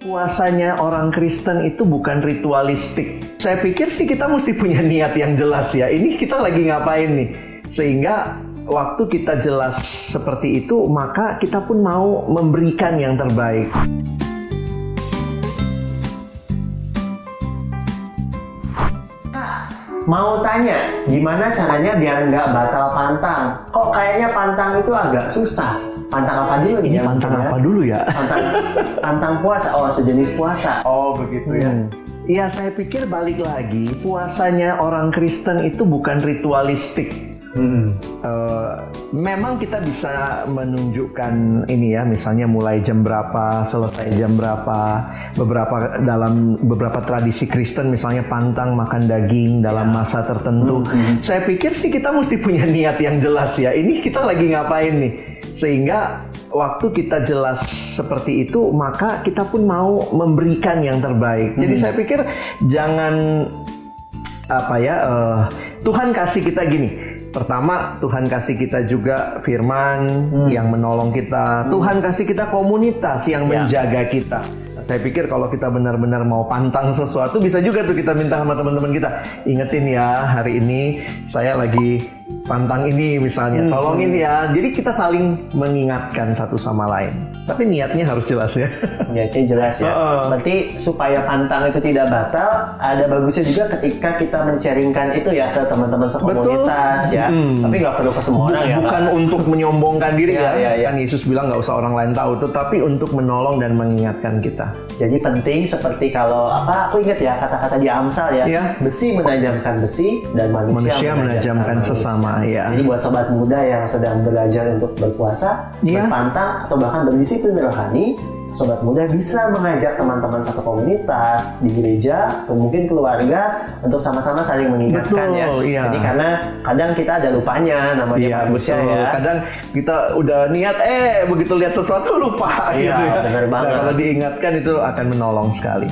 Puasanya orang Kristen itu bukan ritualistik. Saya pikir sih kita mesti punya niat yang jelas ya. Ini kita lagi ngapain nih? Sehingga waktu kita jelas seperti itu, maka kita pun mau memberikan yang terbaik. Mau tanya, gimana caranya biar nggak batal pantang? Kok kayaknya pantang itu agak susah. Pantang apa dulu nih? Yang pantang ya? apa dulu ya? Pantang, pantang puasa, oh sejenis puasa. Oh begitu ya. Iya saya pikir balik lagi puasanya orang Kristen itu bukan ritualistik. Hmm. Eh, memang kita bisa menunjukkan ini ya, misalnya mulai jam berapa, selesai jam berapa. Beberapa dalam beberapa tradisi Kristen misalnya pantang makan daging dalam masa tertentu. Saya pikir sih kita mesti punya niat yang jelas ya. Ini kita lagi ngapain nih? Sehingga waktu kita jelas seperti itu, maka kita pun mau memberikan yang terbaik. Jadi saya pikir jangan apa ya eh, Tuhan kasih kita gini pertama Tuhan kasih kita juga firman yang menolong kita. Tuhan kasih kita komunitas yang Ya. menjaga kita. Nah, saya pikir kalau kita benar-benar mau pantang sesuatu bisa juga tuh kita minta sama teman-teman kita. Ingetin ya hari ini saya lagi pantang ini misalnya tolongin ya jadi kita saling mengingatkan satu sama lain tapi niatnya harus jelas ya Niatnya jelas ya. Heeh. Berarti supaya pantang itu tidak batal, ada bagusnya juga ketika kita men-sharingkan itu ya ke teman-teman sekomunitas ya. Hmm. Tapi nggak perlu ke semua orang ya. Bukan untuk menyombongkan diri Ya, ya, ya, ya. kan Yesus bilang nggak usah orang lain tahu tetapi untuk menolong dan mengingatkan kita Jadi penting seperti kalau apa aku ingat ya kata-kata di Amsal ya, Iya. besi menajamkan besi dan manusia, manusia menajamkan manusia. sesama ya Jadi buat sobat muda yang sedang belajar untuk berpuasa, Iya. berpantang atau bahkan berdisiplin rohani, sobat muda bisa mengajak teman-teman satu komunitas di gereja atau mungkin keluarga untuk sama-sama saling mengingatkan ya. Iya. Jadi karena kadang kita ada lupanya namanya Iya manusia betul. ya. Kadang kita udah niat, eh begitu lihat sesuatu lupa Iya, gitu ya. benar Nah, banget. kalau diingatkan itu akan menolong sekali.